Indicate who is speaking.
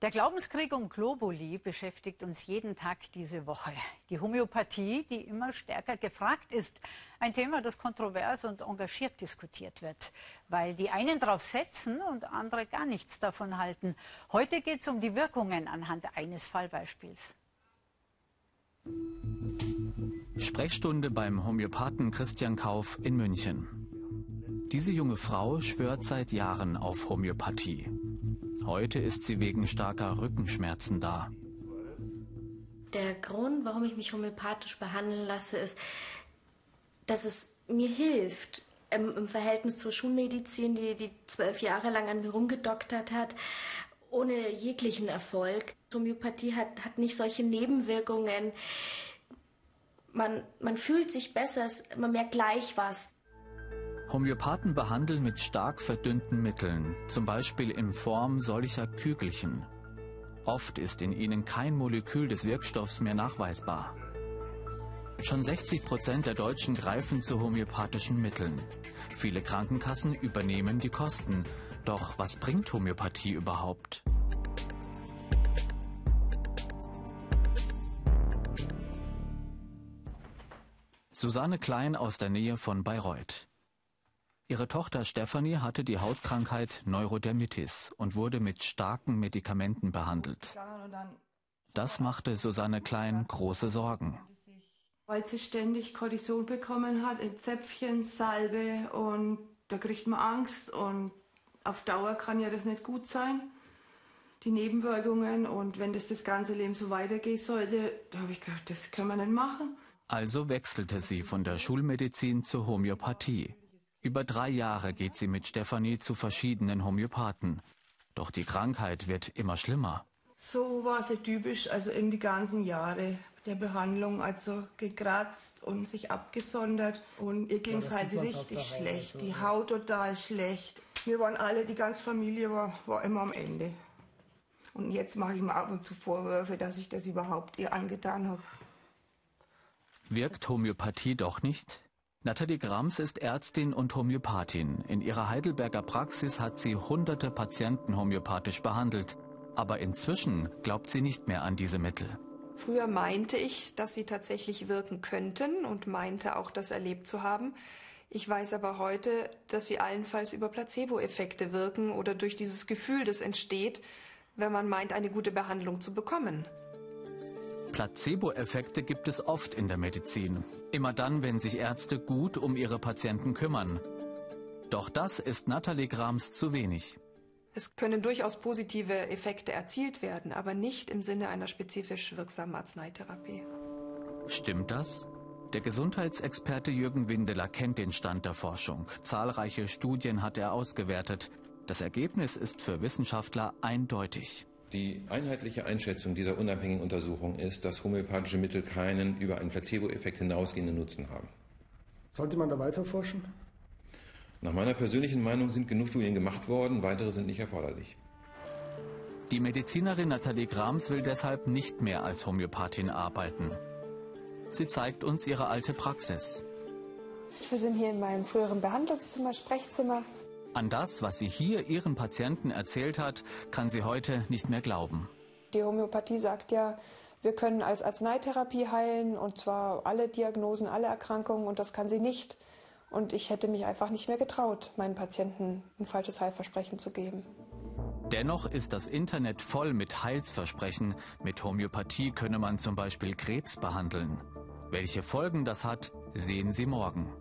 Speaker 1: Der Glaubenskrieg um Globuli beschäftigt uns jeden Tag diese Woche. Die Homöopathie, die immer stärker gefragt ist. Ein Thema, das kontrovers und engagiert diskutiert wird, weil die einen darauf setzen und andere gar nichts davon halten. Heute geht es um die Wirkungen anhand eines Fallbeispiels.
Speaker 2: Sprechstunde beim Homöopathen Christian Kauf in München. Diese junge Frau schwört seit Jahren auf Homöopathie. Heute ist sie wegen starker Rückenschmerzen da.
Speaker 3: Der Grund, warum ich mich homöopathisch behandeln lasse, ist, dass es mir hilft im, im Verhältnis zur Schulmedizin, die, die zwölf Jahre lang an mir rumgedoktert hat, ohne jeglichen Erfolg. Homöopathie hat, hat nicht solche Nebenwirkungen. Man, man fühlt sich besser, man merkt gleich was.
Speaker 2: Homöopathen behandeln mit stark verdünnten Mitteln, zum Beispiel in Form solcher Kügelchen. Oft ist in ihnen kein Molekül des Wirkstoffs mehr nachweisbar. Schon 60 Prozent der Deutschen greifen zu homöopathischen Mitteln. Viele Krankenkassen übernehmen die Kosten. Doch was bringt Homöopathie überhaupt? Susanne Klein aus der Nähe von Bayreuth. Ihre Tochter Stephanie hatte die Hautkrankheit Neurodermitis und wurde mit starken Medikamenten behandelt. Das machte Susanne Klein große Sorgen.
Speaker 4: Weil sie ständig Kortison bekommen hat, in Zäpfchen, Salbe und da kriegt man Angst und auf Dauer kann ja das nicht gut sein, die Nebenwirkungen. Und wenn das das ganze Leben so weitergehen sollte, da habe ich gedacht, das können wir nicht machen.
Speaker 2: Also wechselte sie von der Schulmedizin zur Homöopathie. Über drei Jahre geht sie mit Stefanie zu verschiedenen Homöopathen. Doch die Krankheit wird immer schlimmer.
Speaker 4: So war sie typisch, also in die ganzen Jahre der Behandlung, also gekratzt und sich abgesondert. Und ihr ging es halt richtig schlecht, raus, die Haut total schlecht. Wir waren alle, die ganze Familie war, war immer am Ende. Und jetzt mache ich mir ab und zu Vorwürfe, dass ich das überhaupt ihr angetan habe.
Speaker 2: Wirkt Homöopathie doch nicht? Nathalie Grams ist Ärztin und Homöopathin. In ihrer Heidelberger Praxis hat sie hunderte Patienten homöopathisch behandelt. Aber inzwischen glaubt sie nicht mehr an diese Mittel.
Speaker 5: Früher meinte ich, dass sie tatsächlich wirken könnten und meinte auch, das erlebt zu haben. Ich weiß aber heute, dass sie allenfalls über Placebo-Effekte wirken oder durch dieses Gefühl, das entsteht, wenn man meint, eine gute Behandlung zu bekommen.
Speaker 2: Placebo-Effekte gibt es oft in der Medizin. Immer dann, wenn sich Ärzte gut um ihre Patienten kümmern. Doch das ist Nathalie Grams zu wenig.
Speaker 5: Es können durchaus positive Effekte erzielt werden, aber nicht im Sinne einer spezifisch wirksamen Arzneitherapie.
Speaker 2: Stimmt das? Der Gesundheitsexperte Jürgen Windeler kennt den Stand der Forschung. Zahlreiche Studien hat er ausgewertet. Das Ergebnis ist für Wissenschaftler eindeutig.
Speaker 6: Die einheitliche Einschätzung dieser unabhängigen Untersuchung ist, dass homöopathische Mittel keinen über einen Placebo-Effekt hinausgehenden Nutzen haben.
Speaker 7: Sollte man da weiter forschen?
Speaker 6: Nach meiner persönlichen Meinung sind genug Studien gemacht worden, weitere sind nicht erforderlich.
Speaker 2: Die Medizinerin Nathalie Grams will deshalb nicht mehr als Homöopathin arbeiten. Sie zeigt uns ihre alte Praxis.
Speaker 5: Wir sind hier in meinem früheren Behandlungszimmer, Sprechzimmer.
Speaker 2: An das, was sie hier ihren Patienten erzählt hat, kann sie heute nicht mehr glauben.
Speaker 5: Die Homöopathie sagt ja, wir können als Arzneitherapie heilen und zwar alle Diagnosen, alle Erkrankungen und das kann sie nicht. Und ich hätte mich einfach nicht mehr getraut, meinen Patienten ein falsches Heilversprechen zu geben.
Speaker 2: Dennoch ist das Internet voll mit Heilsversprechen. Mit Homöopathie könne man zum Beispiel Krebs behandeln. Welche Folgen das hat, sehen Sie morgen.